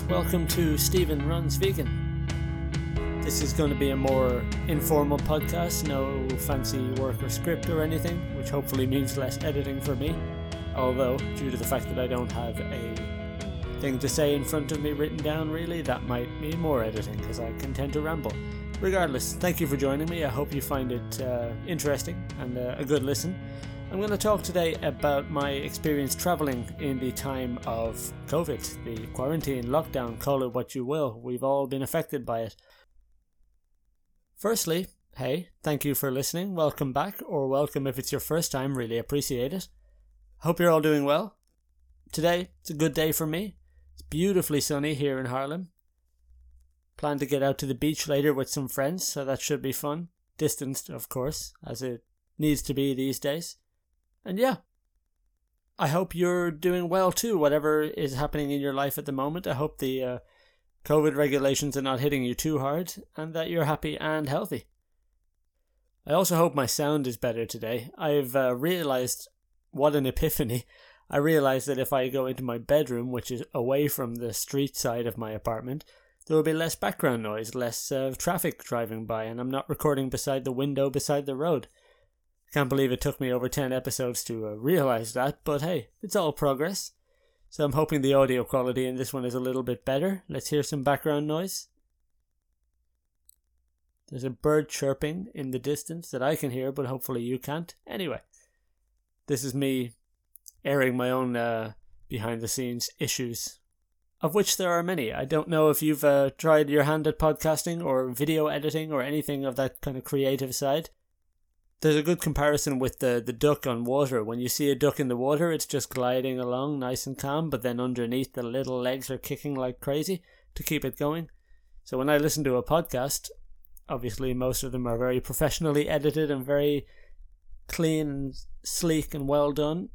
Welcome to Stephen Runs Vegan. This is going to be a more informal podcast, no fancy work or script or anything, which hopefully means less editing for me. Although, due to the fact that I don't have a thing to say in front of me written down, really, that might mean more editing because I can tend to ramble. Regardless, thank you for joining me. I hope you find it uh, interesting and uh, a good listen. I'm going to talk today about my experience traveling in the time of COVID, the quarantine, lockdown, call it what you will. We've all been affected by it. Firstly, hey, thank you for listening. Welcome back, or welcome if it's your first time. Really appreciate it. Hope you're all doing well. Today, it's a good day for me. It's beautifully sunny here in Haarlem. Plan to get out to the beach later with some friends, so that should be fun. Distanced, of course, as it needs to be these days. And yeah, I hope you're doing well too, whatever is happening in your life at the moment. I hope the uh, COVID regulations are not hitting you too hard and that you're happy and healthy. I also hope my sound is better today. I've uh, realized what an epiphany. I realized that if I go into my bedroom, which is away from the street side of my apartment, there will be less background noise, less uh, traffic driving by, and I'm not recording beside the window beside the road. Can't believe it took me over 10 episodes to uh, realize that, but hey, it's all progress. So I'm hoping the audio quality in this one is a little bit better. Let's hear some background noise. There's a bird chirping in the distance that I can hear, but hopefully you can't. Anyway, this is me airing my own uh, behind the scenes issues, of which there are many. I don't know if you've uh, tried your hand at podcasting or video editing or anything of that kind of creative side there's a good comparison with the the duck on water. When you see a duck in the water, it's just gliding along nice and calm, but then underneath the little legs are kicking like crazy to keep it going. So when I listen to a podcast, obviously most of them are very professionally edited and very clean and sleek and well done.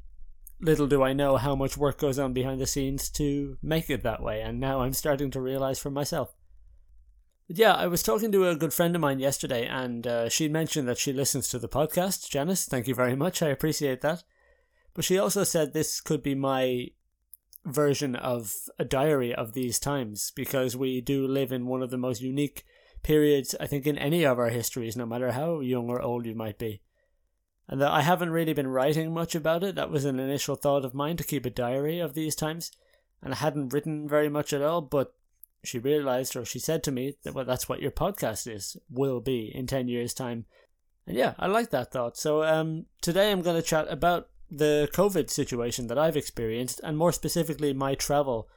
Little do I know how much work goes on behind the scenes to make it that way, and now I'm starting to realize for myself. Yeah, I was talking to a good friend of mine yesterday, and uh, she mentioned that she listens to the podcast. Janice, thank you very much. I appreciate that. But she also said this could be my version of a diary of these times because we do live in one of the most unique periods, I think, in any of our histories, no matter how young or old you might be. And that I haven't really been writing much about it. That was an initial thought of mine to keep a diary of these times. And I hadn't written very much at all, but she realized or she said to me that well that's what your podcast is will be in 10 years time. And yeah i like that thought. So um today i'm going to chat about the covid situation that i've experienced and more specifically my travel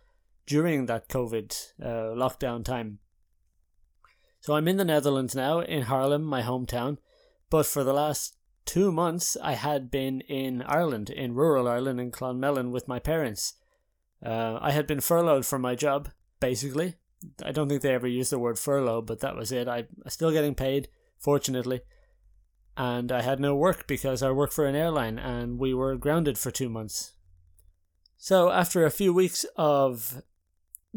during that covid uh, lockdown time. So i'm in the netherlands now in haarlem my hometown but for the last two months i had been in ireland in rural ireland in clonmellon with my parents. Uh, i had been furloughed from my job basically. I don't think they ever used the word furlough, but that was it. I, I'm still getting paid, fortunately. And I had no work because I work for an airline and we were grounded for two months. So, after a few weeks of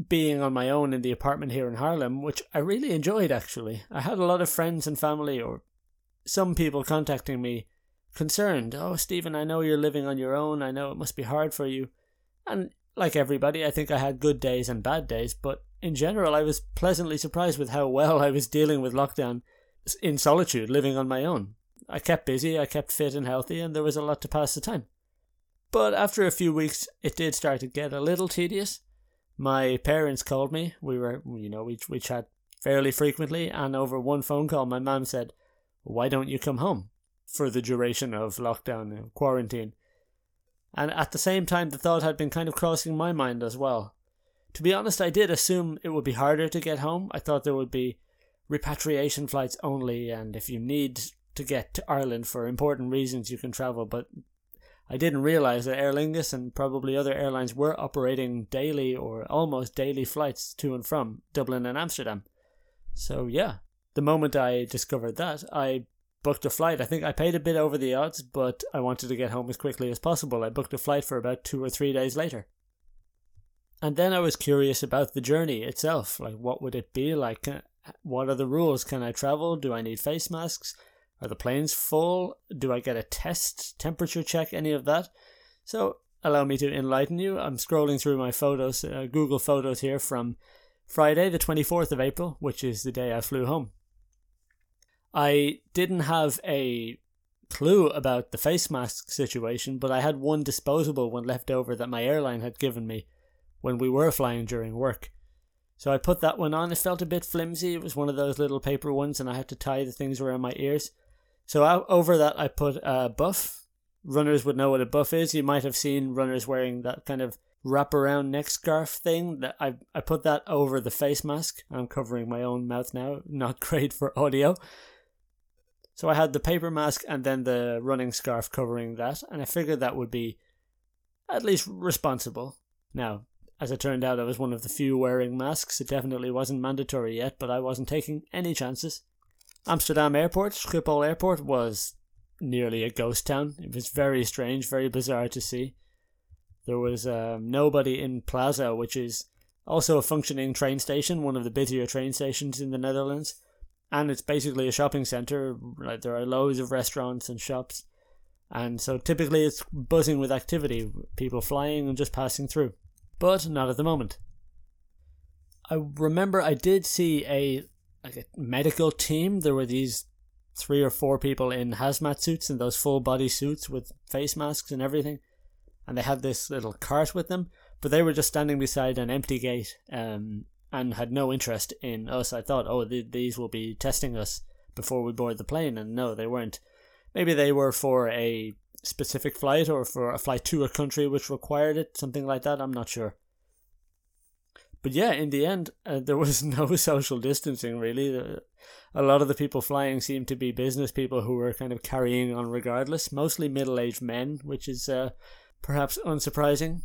being on my own in the apartment here in Haarlem, which I really enjoyed actually, I had a lot of friends and family or some people contacting me concerned. Oh, Stephen, I know you're living on your own. I know it must be hard for you. And like everybody, I think I had good days and bad days, but in general, I was pleasantly surprised with how well I was dealing with lockdown in solitude, living on my own. I kept busy, I kept fit and healthy, and there was a lot to pass the time. But after a few weeks, it did start to get a little tedious. My parents called me. We were, you know, we, we chat fairly frequently, and over one phone call, my mum said, Why don't you come home for the duration of lockdown and quarantine? and at the same time, the thought had been kind of crossing my mind as well. To be honest, I did assume it would be harder to get home. I thought there would be repatriation flights only, and if you need to get to Ireland for important reasons, you can travel. But I didn't realize that Aer Lingus and probably other airlines were operating daily or almost daily flights to and from Dublin and Amsterdam. So, yeah, the moment I discovered that, I booked a flight. I think I paid a bit over the odds, but I wanted to get home as quickly as possible. I booked a flight for about two or three days later. And then I was curious about the journey itself. Like, what would it be like? What are the rules? Can I travel? Do I need face masks? Are the planes full? Do I get a test, temperature check, any of that? So allow me to enlighten you. I'm scrolling through my photos, uh, Google Photos here from Friday, the 24th of April, which is the day I flew home. I didn't have a clue about the face mask situation, but I had one disposable one left over that my airline had given me when we were flying during work. So I put that one on. It felt a bit flimsy. It was one of those little paper ones, and I had to tie the things around my ears. So over that, I put a buff. Runners would know what a buff is. You might have seen runners wearing that kind of wraparound neck scarf thing. That I I put that over the face mask. I'm covering my own mouth now. Not great for audio. So I had the paper mask and then the running scarf covering that, and I figured that would be at least responsible. Now, as it turned out, I was one of the few wearing masks. It definitely wasn't mandatory yet, but I wasn't taking any chances. Amsterdam Airport, Schiphol Airport, was nearly a ghost town. It was very strange, very bizarre to see. There was um, nobody in Plaza, which is also a functioning train station, one of the busier train stations in the Netherlands and it's basically a shopping center. Like there are loads of restaurants and shops, and so typically it's buzzing with activity, people flying and just passing through. But not at the moment. I remember I did see a like a medical team. There were these three or four people in hazmat suits and those full body suits with face masks and everything, and they had this little cart with them. But they were just standing beside an empty gate, um, and had no interest in us. I thought, oh, th- these will be testing us before we board the plane, and no, they weren't. Maybe they were for a specific flight or for a flight to a country which required it, something like that. I'm not sure. But yeah, in the end, uh, there was no social distancing really. A lot of the people flying seemed to be business people who were kind of carrying on regardless, mostly middle aged men, which is uh, perhaps unsurprising.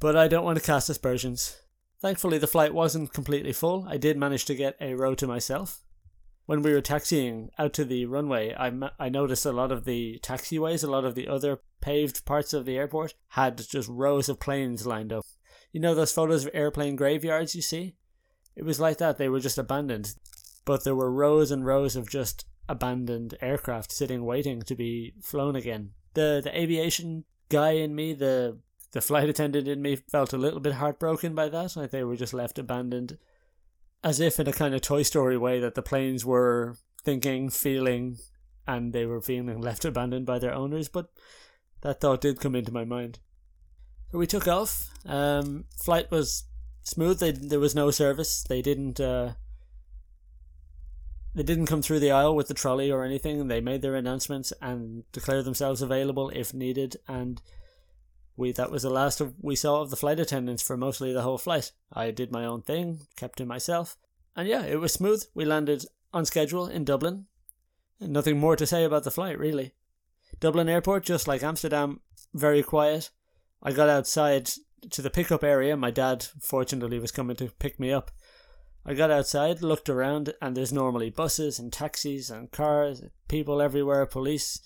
But I don't want to cast aspersions. Thankfully, the flight wasn't completely full. I did manage to get a row to myself. When we were taxiing out to the runway, I, I noticed a lot of the taxiways, a lot of the other paved parts of the airport had just rows of planes lined up. You know those photos of airplane graveyards you see? It was like that, they were just abandoned. But there were rows and rows of just abandoned aircraft sitting waiting to be flown again. The the aviation guy in me, the the flight attendant in me felt a little bit heartbroken by that. Like they were just left abandoned, as if in a kind of Toy Story way that the planes were thinking, feeling, and they were feeling left abandoned by their owners. But that thought did come into my mind. So we took off. Um, flight was smooth. They, there was no service. They didn't. Uh, they didn't come through the aisle with the trolley or anything. They made their announcements and declared themselves available if needed. And we that was the last of we saw of the flight attendants for mostly the whole flight. I did my own thing, kept to myself, and yeah, it was smooth. We landed on schedule in Dublin. Nothing more to say about the flight, really. Dublin airport, just like Amsterdam, very quiet. I got outside to the pickup area. My dad, fortunately, was coming to pick me up. I got outside, looked around, and there's normally buses and taxis and cars, people everywhere, police.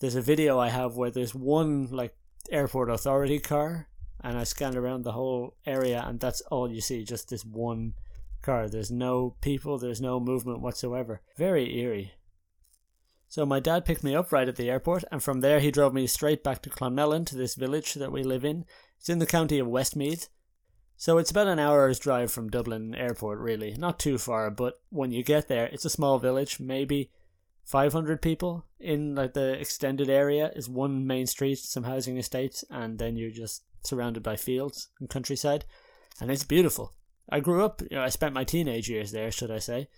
There's a video I have where there's one like airport authority car and I scanned around the whole area and that's all you see, just this one car. There's no people, there's no movement whatsoever. Very eerie. So my dad picked me up right at the airport and from there he drove me straight back to Clonmellon to this village that we live in. It's in the county of Westmeath. So it's about an hour's drive from Dublin airport really. Not too far, but when you get there it's a small village, maybe 500 people in like the extended area is one main street some housing estates and then you're just surrounded by fields and countryside and it's beautiful. I grew up you know, i spent my teenage years there should i say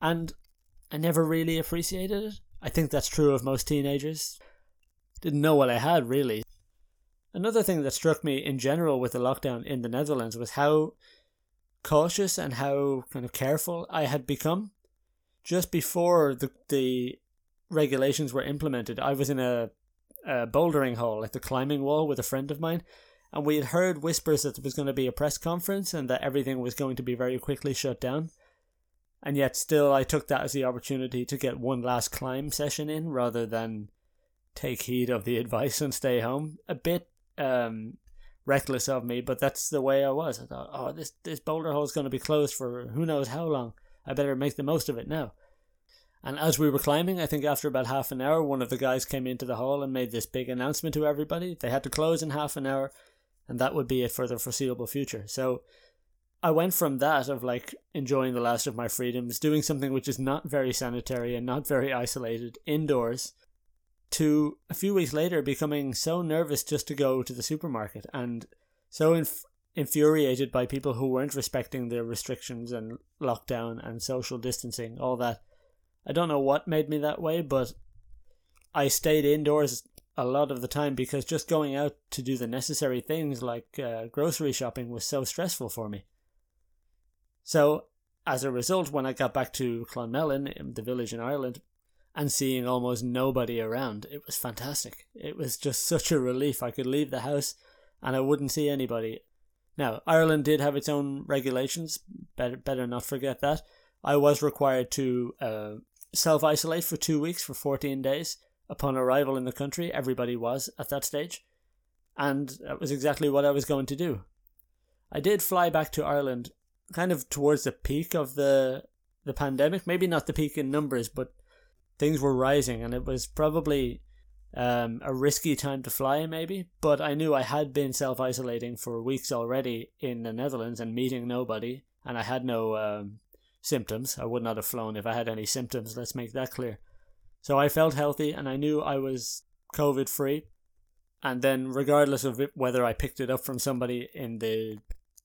and i never really appreciated it. I think that's true of most teenagers. Didn't know what i had really. Another thing that struck me in general with the lockdown in the netherlands was how cautious and how kind of careful i had become just before the the regulations were implemented, I was in a, a bouldering hole, like the climbing wall, with a friend of mine, and we had heard whispers that there was going to be a press conference and that everything was going to be very quickly shut down. And yet, still, I took that as the opportunity to get one last climb session in rather than take heed of the advice and stay home. A bit um, reckless of me, but that's the way I was. I thought, oh, this this boulder hole is going to be closed for who knows how long. I better make the most of it now. And as we were climbing, I think after about half an hour, one of the guys came into the hall and made this big announcement to everybody. They had to close in half an hour, and that would be it for the foreseeable future. So I went from that of like enjoying the last of my freedoms, doing something which is not very sanitary and not very isolated indoors, to a few weeks later becoming so nervous just to go to the supermarket and so inf- infuriated by people who weren't respecting the restrictions and lockdown and social distancing, all that. I don't know what made me that way, but I stayed indoors a lot of the time because just going out to do the necessary things like uh, grocery shopping was so stressful for me. So, as a result, when I got back to Clonmellon, the village in Ireland, and seeing almost nobody around, it was fantastic. It was just such a relief. I could leave the house and I wouldn't see anybody. Now, Ireland did have its own regulations. Better, better not forget that. I was required to uh, self isolate for two weeks for 14 days upon arrival in the country. Everybody was at that stage. And that was exactly what I was going to do. I did fly back to Ireland kind of towards the peak of the the pandemic. Maybe not the peak in numbers, but things were rising, and it was probably um, a risky time to fly, maybe. But I knew I had been self isolating for weeks already in the Netherlands and meeting nobody, and I had no um, symptoms. I would not have flown if I had any symptoms. Let's make that clear. So I felt healthy, and I knew I was COVID free. And then, regardless of it, whether I picked it up from somebody in the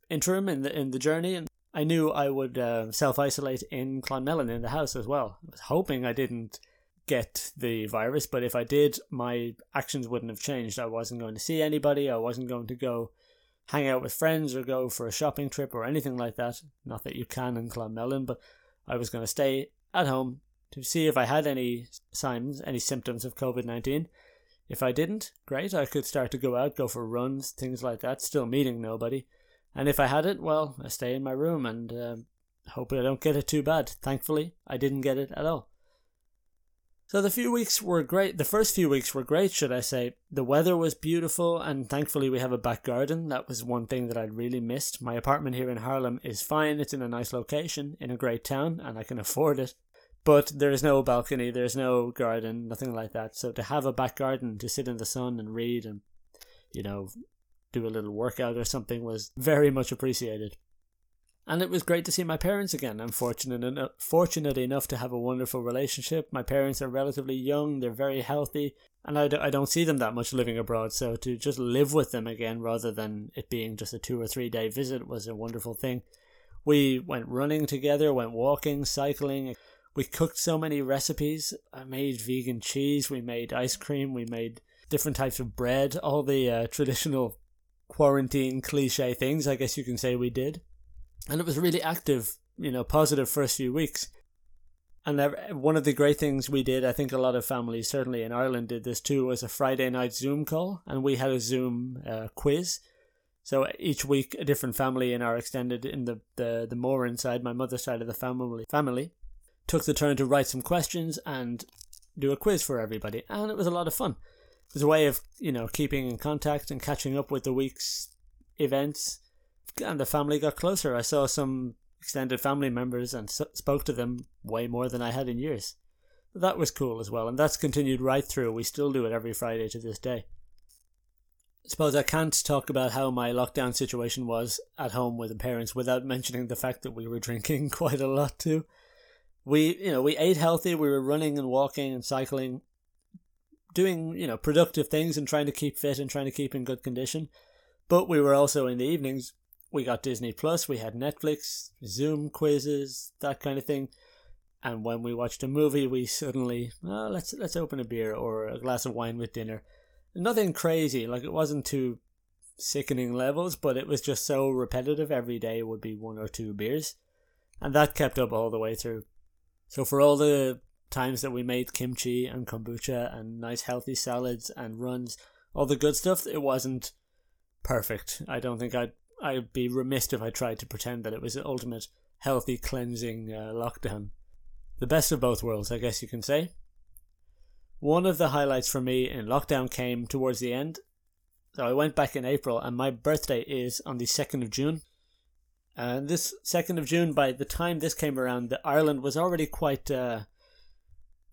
interim in the in the journey, I knew I would uh, self isolate in Clonmellon in the house as well. I was hoping I didn't get the virus, but if I did, my actions wouldn't have changed. I wasn't going to see anybody. I wasn't going to go hang out with friends or go for a shopping trip or anything like that. Not that you can in Clonmellon, but I was going to stay at home to see if I had any signs, any symptoms of COVID 19. If I didn't, great, I could start to go out, go for runs, things like that, still meeting nobody. And if I had it, well, I stay in my room and uh, hope I don't get it too bad. Thankfully, I didn't get it at all. So the few weeks were great. The first few weeks were great, should I say. The weather was beautiful, and thankfully we have a back garden. That was one thing that I really missed. My apartment here in Haarlem is fine. It's in a nice location, in a great town, and I can afford it. But there is no balcony, there's no garden, nothing like that. So to have a back garden to sit in the sun and read and, you know, do a little workout or something was very much appreciated. And it was great to see my parents again. I'm fortunate enough, fortunate enough to have a wonderful relationship. My parents are relatively young, they're very healthy, and I d- I don't see them that much living abroad. So to just live with them again rather than it being just a two or three day visit was a wonderful thing. We went running together, went walking, cycling. We cooked so many recipes. I made vegan cheese, we made ice cream, we made different types of bread, all the uh, traditional quarantine cliche things, I guess you can say we did. And it was really active, you know, positive first few weeks. And one of the great things we did, I think a lot of families, certainly in Ireland, did this too, was a Friday night Zoom call, and we had a Zoom uh, quiz. So each week, a different family in our extended, in the the the Moran side, my mother's side of the family, family, took the turn to write some questions and do a quiz for everybody, and it was a lot of fun It was a way of you know keeping in contact and catching up with the week's events and the family got closer i saw some extended family members and s- spoke to them way more than i had in years that was cool as well and that's continued right through we still do it every friday to this day I suppose I can't talk about how my lockdown situation was at home with the parents without mentioning the fact that we were drinking quite a lot too. We, you know, we ate healthy, we were running and walking and cycling doing you know productive things and trying to keep fit and trying to keep in good condition. But we were also in the evenings. We got Disney Plus, we had Netflix, Zoom quizzes, that kind of thing. And when we watched a movie, we suddenly oh, let's let's open a beer or a glass of wine with dinner. Nothing crazy, like it wasn't too sickening levels, but it was just so repetitive. Every day it would be one or two beers, and that kept up all the way through. So for all the times that we made kimchi and kombucha and nice healthy salads and runs, all the good stuff, it wasn't perfect. I don't think I'd I'd be remiss if I tried to pretend that it was an ultimate healthy cleansing uh, lockdown. The best of both worlds, I guess you can say. One of the highlights for me in lockdown came towards the end. So I went back in April, and my birthday is on the 2nd of June. And this 2nd of June, by the time this came around, the Ireland was already quite uh,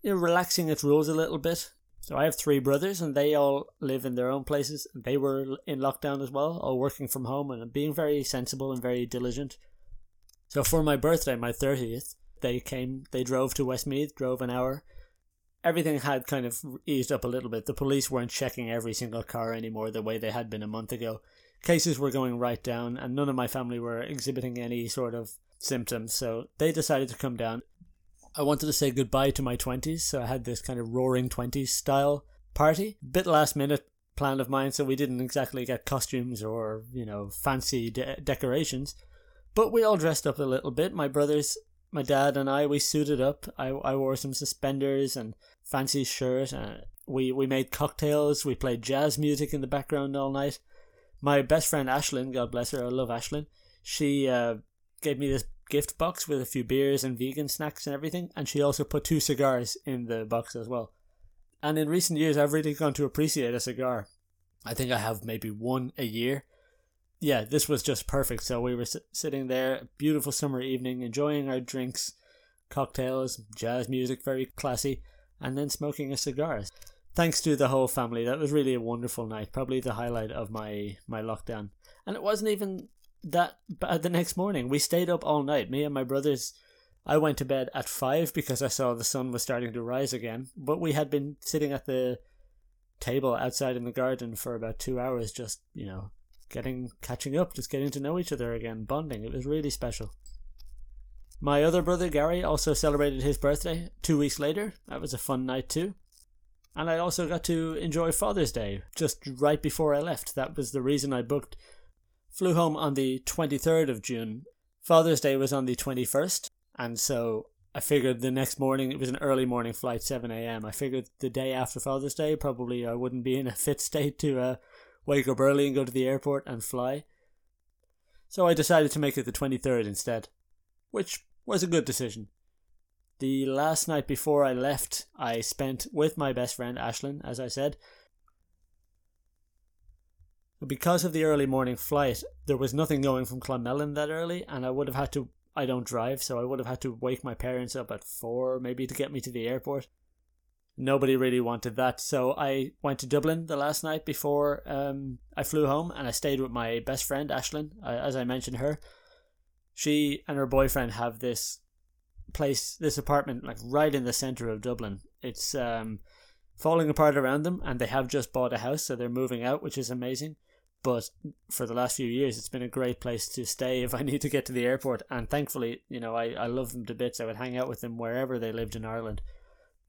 you know, relaxing its rules a little bit. So I have three brothers, and they all live in their own places. They were in lockdown as well, all working from home and being very sensible and very diligent. So for my birthday, my thirtieth, they came. They drove to Westmeath, drove an hour. Everything had kind of eased up a little bit. The police weren't checking every single car anymore the way they had been a month ago. Cases were going right down, and none of my family were exhibiting any sort of symptoms. So they decided to come down. I wanted to say goodbye to my 20s, so I had this kind of roaring 20s style party. Bit last minute plan of mine, so we didn't exactly get costumes or, you know, fancy de- decorations. But we all dressed up a little bit. My brothers, my dad, and I, we suited up. I, I wore some suspenders and fancy shirt. Uh, we, we made cocktails. We played jazz music in the background all night. My best friend Ashlyn, God bless her, I love Ashlyn. She uh, gave me this gift box with a few beers and vegan snacks and everything, and she also put two cigars in the box as well. And in recent years, I've really gone to appreciate a cigar. I think I have maybe one a year. Yeah, this was just perfect. So we were s- sitting there, beautiful summer evening, enjoying our drinks, cocktails, jazz music, very classy, and then smoking a cigar. Thanks to the whole family. That was really a wonderful night. Probably the highlight of my my lockdown. And it wasn't even that bad the next morning. We stayed up all night. Me and my brothers. I went to bed at five because I saw the sun was starting to rise again. But we had been sitting at the table outside in the garden for about two hours, just you know, getting catching up, just getting to know each other again, bonding. It was really special. My other brother Gary also celebrated his birthday two weeks later. That was a fun night too. And I also got to enjoy Father's Day just right before I left. That was the reason I booked Flew home on the 23rd of June. Father's Day was on the 21st, and so I figured the next morning, it was an early morning flight, 7 a.m. I figured the day after Father's Day, probably I wouldn't be in a fit state to uh, wake up early and go to the airport and fly. So I decided to make it the 23rd instead, which was a good decision. The last night before I left, I spent with my best friend Ashlyn, as I said, because of the early morning flight, there was nothing going from Clonmellon that early, and I would have had to. I don't drive, so I would have had to wake my parents up at four, maybe to get me to the airport. Nobody really wanted that, so I went to Dublin the last night before um, I flew home, and I stayed with my best friend Ashlyn. Uh, as I mentioned her, she and her boyfriend have this place, this apartment, like right in the center of Dublin. It's um, falling apart around them, and they have just bought a house, so they're moving out, which is amazing but for the last few years it's been a great place to stay if I need to get to the airport. And thankfully you know I, I love them to bits. I would hang out with them wherever they lived in Ireland.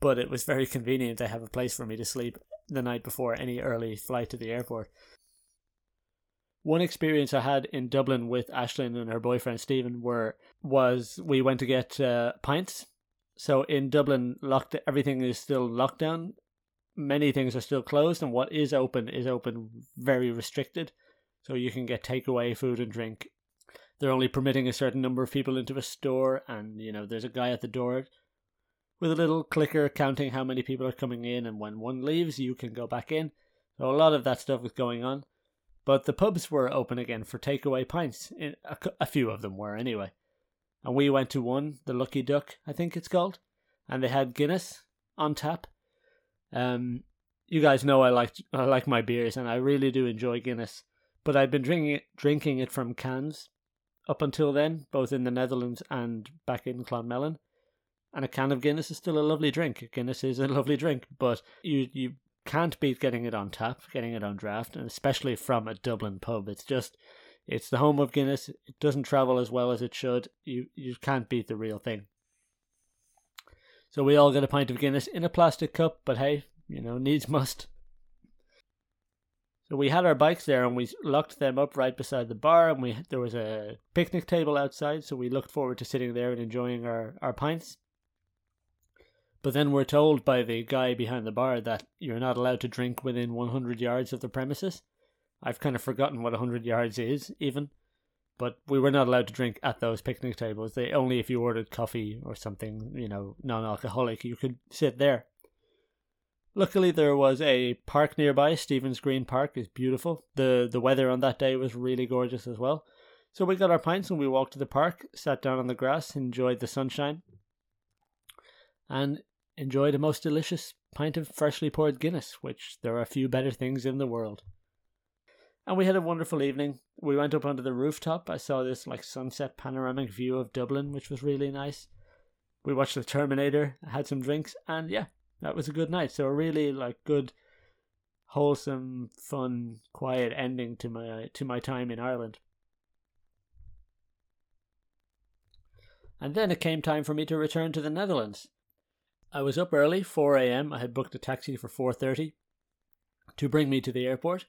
But it was very convenient to have a place for me to sleep the night before any early flight to the airport. One experience I had in Dublin with Ashlyn and her boyfriend Stephen were was we went to get uh, pints. So in Dublin locked everything is still locked down many things are still closed, and what is open is open very restricted. So you can get takeaway food and drink. They're only permitting a certain number of people into a store, and you know there's a guy at the door with a little clicker counting how many people are coming in, and when one leaves, you can go back in. So a lot of that stuff was going on, but the pubs were open again for takeaway pints. A, a few of them were anyway, and we went to one, the Lucky Duck, I think it's called, and they had Guinness on tap um, you guys know I like I like my beers, and I really do enjoy Guinness. But I've been drinking it, drinking it from cans up until then, both in the Netherlands and back in Clonmellon. And a can of Guinness is still a lovely drink. Guinness is a lovely drink, but you you can't beat getting it on tap, getting it on draft, and especially from a Dublin pub. It's just it's the home of Guinness. It doesn't travel as well as it should. You you can't beat the real thing. So we all got a pint of Guinness in a plastic cup, but hey, you know, needs must. So we had our bikes there and we locked them up right beside the bar and we there was a picnic table outside, so we looked forward to sitting there and enjoying our, our pints. But then we're told by the guy behind the bar that you're not allowed to drink within 100 yards of the premises. I've kind of forgotten what 100 yards is, even but we were not allowed to drink at those picnic tables. They only if you ordered coffee or something, you know, non-alcoholic, you could sit there. Luckily, there was a park nearby. Stephen's Green Park is beautiful. the The weather on that day was really gorgeous as well. So we got our pints and we walked to the park, sat down on the grass, enjoyed the sunshine, and enjoyed a most delicious pint of freshly poured Guinness, which there are few better things in the world. And we had a wonderful evening. We went up onto the rooftop. I saw this like sunset panoramic view of Dublin, which was really nice. We watched the Terminator, had some drinks, and yeah, that was a good night. So a really like good, wholesome, fun, quiet ending to my to my time in Ireland. And then it came time for me to return to the Netherlands. I was up early, 4 a.m. I had booked a taxi for 4:30 to bring me to the airport.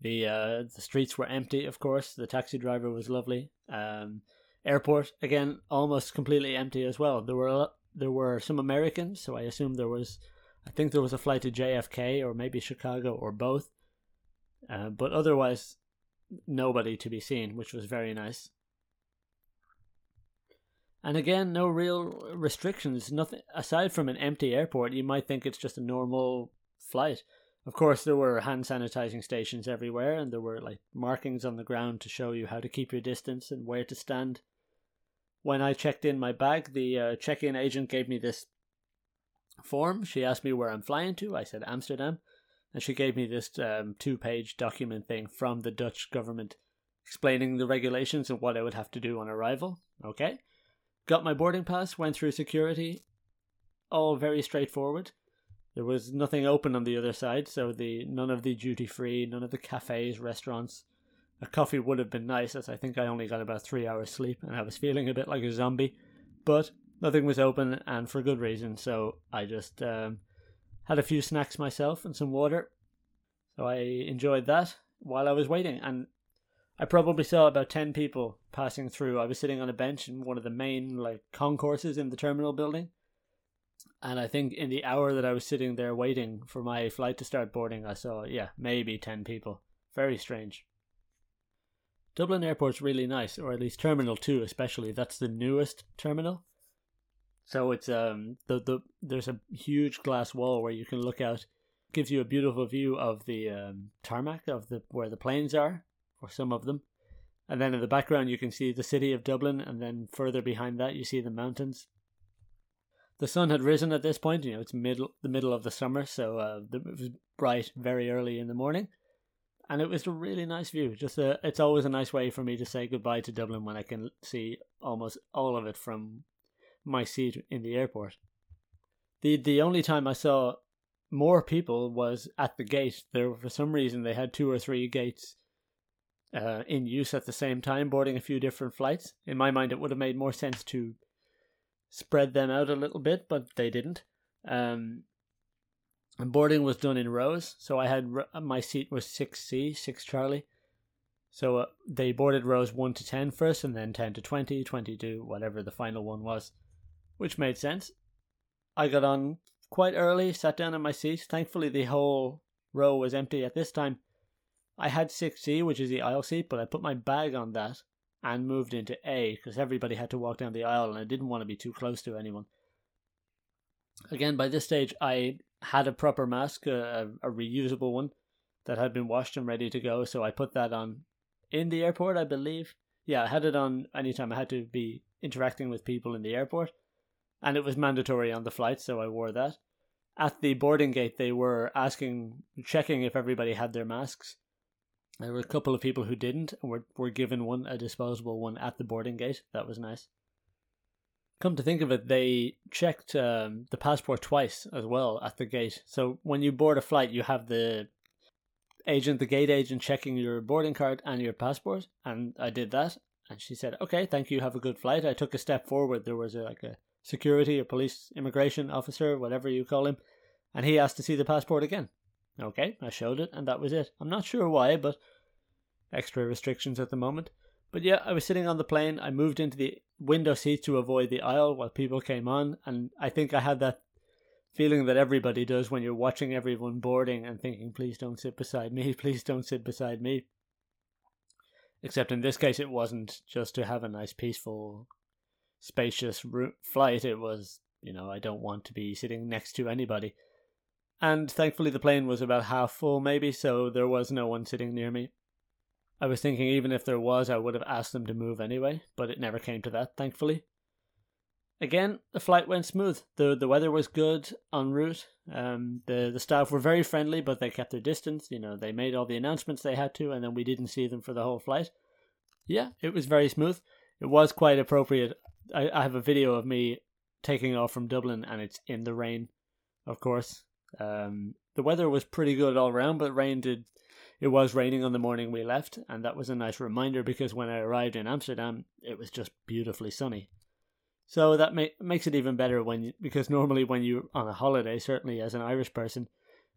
The uh, the streets were empty, of course. The taxi driver was lovely. Um, airport again, almost completely empty as well. There were there were some Americans, so I assume there was. I think there was a flight to JFK or maybe Chicago or both. Uh, but otherwise, nobody to be seen, which was very nice. And again, no real restrictions. Nothing aside from an empty airport. You might think it's just a normal flight. Of course, there were hand sanitizing stations everywhere, and there were like markings on the ground to show you how to keep your distance and where to stand. When I checked in my bag, the uh, check-in agent gave me this form. She asked me where I'm flying to. I said Amsterdam, and she gave me this um, two-page document thing from the Dutch government explaining the regulations and what I would have to do on arrival. Okay. Got my boarding pass, went through security, all very straightforward. There was nothing open on the other side, so the none of the duty free, none of the cafes, restaurants. A coffee would have been nice, as I think I only got about three hours sleep, and I was feeling a bit like a zombie. But nothing was open, and for good reason. So I just um, had a few snacks myself and some water. So I enjoyed that while I was waiting, and I probably saw about 10 people passing through. I was sitting on a bench in one of the main like concourses in the terminal building. And I think in the hour that I was sitting there waiting for my flight to start boarding, I saw, yeah, maybe 10 people. Very strange. Dublin Airport's really nice, or at least Terminal 2 especially. That's the newest terminal. So it's um the the there's a huge glass wall where you can look out. Gives you a beautiful view of the um, tarmac of the where the planes are or some of them. And then in the background, you can see the city of Dublin, and then further behind that, you see the mountains. The sun had risen at this point. You know, it's middle the middle of the summer, so uh, it was bright very early in the morning, and it was a really nice view. Just a, it's always a nice way for me to say goodbye to Dublin when I can see almost all of it from my seat in the airport. the The only time I saw more people was at the gate. There, for some reason, they had two or three gates uh, in use at the same time, boarding a few different flights. In my mind, it would have made more sense to spread them out a little bit, but they didn't. Um, and boarding was done in rows, so I had my seat was six C, six Charlie. So uh, they boarded rows 1 to 10 first, and then 10 to 20, 20 to whatever the final one was, which made sense. I got on quite early, sat down in my seat. Thankfully, the whole row was empty at this time. I had 6C, which is the aisle seat, but I put my bag on that and moved into A because everybody had to walk down the aisle and I didn't want to be too close to anyone. Again, by this stage, I had a proper mask, a, a reusable one that had been washed and ready to go, so I put that on in the airport, I believe. Yeah, I had it on anytime I had to be interacting with people in the airport, and it was mandatory on the flight, so I wore that. At the boarding gate, they were asking, checking if everybody had their masks, there were a couple of people who didn't and were, were given one, a disposable one, at the boarding gate. That was nice. Come to think of it, they checked um, the passport twice as well at the gate. So when you board a flight, you have the agent, the gate agent, checking your boarding card and your passport. And I did that. And she said, okay, thank you, have a good flight. I took a step forward. There was a, like a security or police immigration officer, whatever you call him. And he asked to see the passport again. Okay, I showed it, and that was it. I'm not sure why, but extra restrictions at the moment. But yeah, I was sitting on the plane. I moved into the window seat to avoid the aisle while people came on, and I think I had that feeling that everybody does when you're watching everyone boarding and thinking, please don't sit beside me, please don't sit beside me. Except in this case, it wasn't just to have a nice, peaceful, spacious flight. It was, you know, I don't want to be sitting next to anybody. And thankfully, the plane was about half full, maybe, so there was no one sitting near me. I was thinking even if there was, I would have asked them to move anyway, but it never came to that, thankfully. again, the flight went smooth. the The weather was good en route. Um, the the staff were very friendly, but they kept their distance. You know, they made all the announcements they had to, and then we didn't see them for the whole flight. Yeah, it was very smooth. It was quite appropriate. I, I have a video of me taking off from Dublin, and it's in the rain, of course. Um, the weather was pretty good all around, but rain did. It was raining on the morning we left, and that was a nice reminder because when I arrived in Amsterdam, it was just beautifully sunny. So that ma- makes it even better when you, because normally when you're on a holiday, certainly as an Irish person,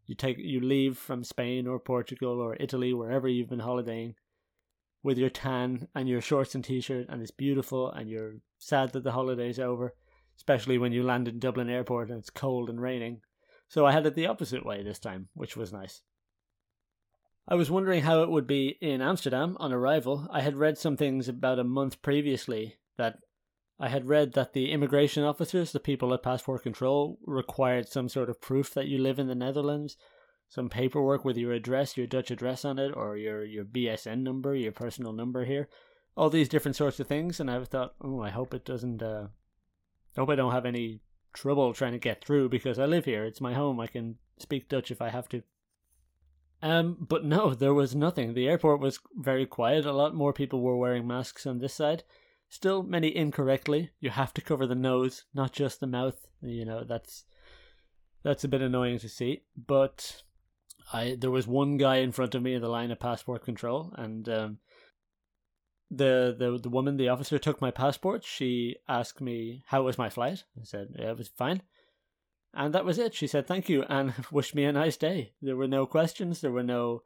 you take you leave from Spain or Portugal or Italy wherever you've been holidaying with your tan and your shorts and t-shirt and it's beautiful and you're sad that the holiday's over, especially when you land in Dublin airport and it's cold and raining. So I had it the opposite way this time, which was nice. I was wondering how it would be in Amsterdam on arrival. I had read some things about a month previously that I had read that the immigration officers, the people at passport control, required some sort of proof that you live in the Netherlands, some paperwork with your address, your Dutch address on it, or your, your BSN number, your personal number here, all these different sorts of things. And I thought, oh, I hope it doesn't, uh, I hope I don't have any trouble trying to get through because I live here. It's my home. I can speak Dutch if I have to. Um, but no, there was nothing. The airport was very quiet. A lot more people were wearing masks on this side. Still many incorrectly. You have to cover the nose, not just the mouth. You know, that's that's a bit annoying to see. But I there was one guy in front of me in the line of passport control and um, the the the woman, the officer took my passport. She asked me how was my flight. I said, Yeah, it was fine. And that was it. She said thank you and wished me a nice day. There were no questions, there were no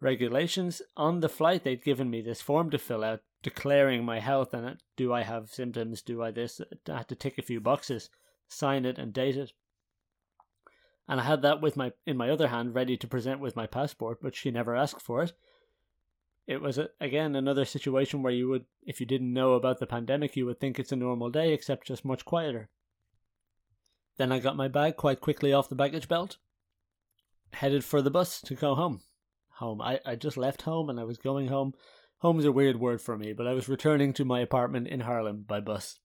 regulations. On the flight they'd given me this form to fill out declaring my health and do I have symptoms, do I this I had to tick a few boxes, sign it and date it. And I had that with my in my other hand ready to present with my passport, but she never asked for it. It was uh, again another situation where you would if you didn't know about the pandemic, you would think it's a normal day except just much quieter. Then I got my bag quite quickly off the baggage belt, headed for the bus to go home. Home. I, I just left home and I was going home Home's a weird word for me, but I was returning to my apartment in Haarlem by bus.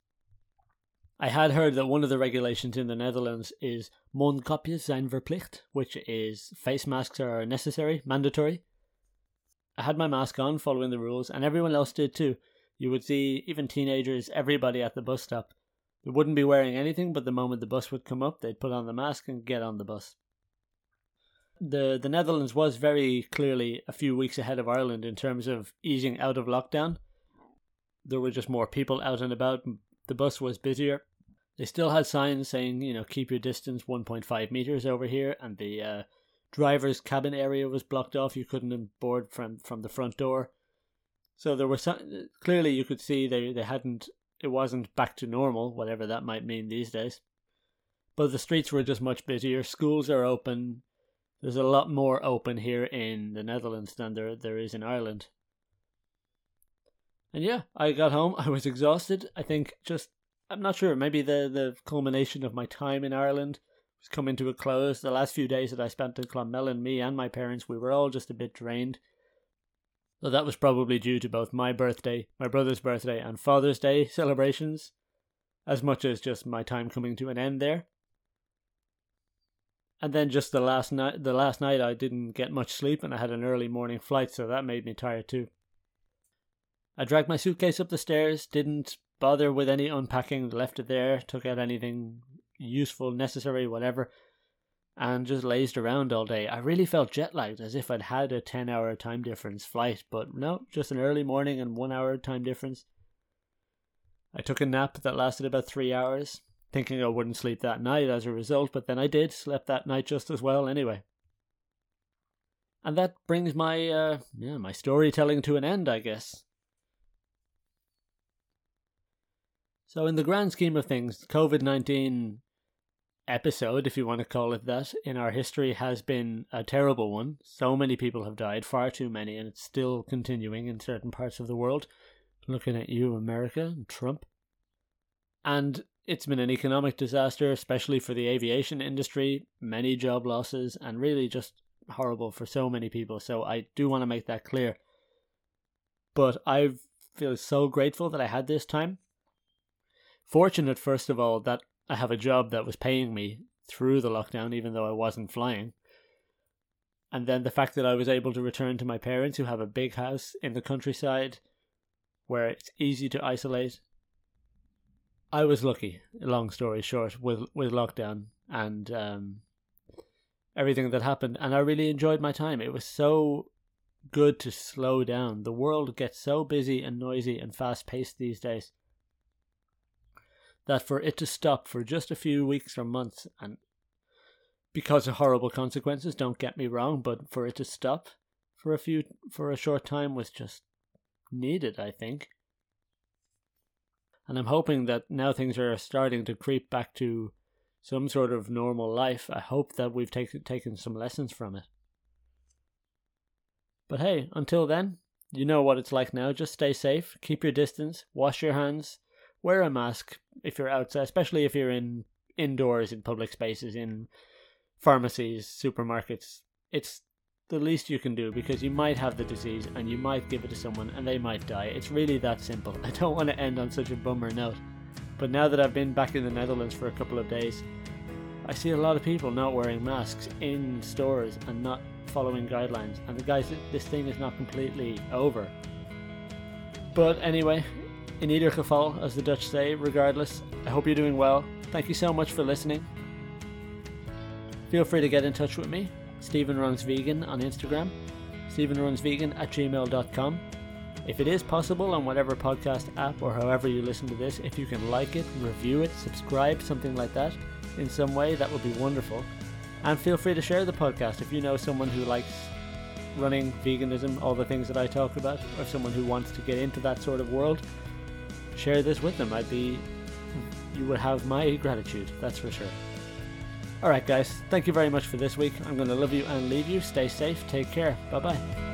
I had heard that one of the regulations in the Netherlands is mondkapjes zijn verplicht, which is face masks are necessary, mandatory. I had my mask on, following the rules, and everyone else did too. You would see even teenagers, everybody at the bus stop. They wouldn't be wearing anything, but the moment the bus would come up, they'd put on the mask and get on the bus the the Netherlands was very clearly a few weeks ahead of Ireland in terms of easing out of lockdown. There were just more people out and about. The bus was busier. They still had signs saying, you know, keep your distance 1.5 meters over here, and the uh, driver's cabin area was blocked off. You couldn't board from from the front door. So there was some, clearly you could see they they hadn't it wasn't back to normal, whatever that might mean these days. But the streets were just much busier. Schools are open there's a lot more open here in the Netherlands than there there is in Ireland. And yeah, I got home. I was exhausted. I think just I'm not sure. Maybe the the culmination of my time in Ireland was coming to a close. The last few days that I spent in Clonmel, and me and my parents, we were all just a bit drained. So that was probably due to both my birthday, my brother's birthday, and Father's Day celebrations, as much as just my time coming to an end there and then just the last night the last night I didn't get much sleep and I had an early morning flight so that made me tired too. I dragged my suitcase up the stairs, didn't bother with any unpacking, left it there, took out anything useful, necessary, whatever, and just lazed around all day. I really felt jet lagged as if I'd had a 10 hour time difference flight, but no, just an early morning and 1 hour time difference. I took a nap that lasted about 3 hours, thinking I wouldn't sleep that night as a result, but then I did, slept that night just as well anyway. And that brings my uh, yeah, my storytelling to an end, I guess. So in the grand scheme of things, COVID-19 episode, if you want to call it that, in our history has been a terrible one. So many people have died, far too many, and it's still continuing in certain parts of the world. Looking at you, America, and Trump. And it's been an economic disaster, especially for the aviation industry, many job losses, and really just horrible for so many people. So I do want to make that clear. But I feel so grateful that I had this time. fortunate, first of all, that I have a job that was paying me through the lockdown, even though I wasn't flying. And then the fact that I was able to return to my parents, who have a big house in the countryside where it's easy to isolate. I was lucky, long story short, with, with lockdown and um, everything that happened. And I really enjoyed my time. It was so good to slow down. The world gets so busy and noisy and fast paced these days that for it to stop for just a few weeks or months and because of horrible consequences, don't get me wrong, but for it to stop for a few for a short time was just needed, I think. And I'm hoping that now things are starting to creep back to some sort of normal life. I hope that we've taken taken some lessons from it. But hey, until then, you know what it's like now. Just stay safe, keep your distance, wash your hands, wear a mask if you're outside, especially if you're in indoors in public spaces, in pharmacies, supermarkets. It's the least you can do because you might have the disease and you might give it to someone and they might die. It's really that simple. I don't want to end on such a bummer note. But now that I've been back in the Netherlands for a couple of days, I see a lot of people not wearing masks in stores and not following guidelines. And the guys, this thing is not completely over. But anyway, in either geval, as the Dutch say, regardless, I hope you're doing well. Thank you so much for listening. Feel free to get in touch with me, Stephen Runs Vegan on Instagram, StephenRunsVegan at gmail.com. If it is possible on whatever podcast app or however you listen to this, if you can like it, review it, subscribe, something like that, in some way, that would be wonderful. And feel free to share the podcast if you know someone who likes running, veganism, all the things that I talk about, or someone who wants to get into that sort of world. Share this with them. I'd be, you would have my gratitude, that's for sure. Alright, guys, thank you very much for this week. I'm going to love you and leave you. Stay safe. Take care. Bye bye.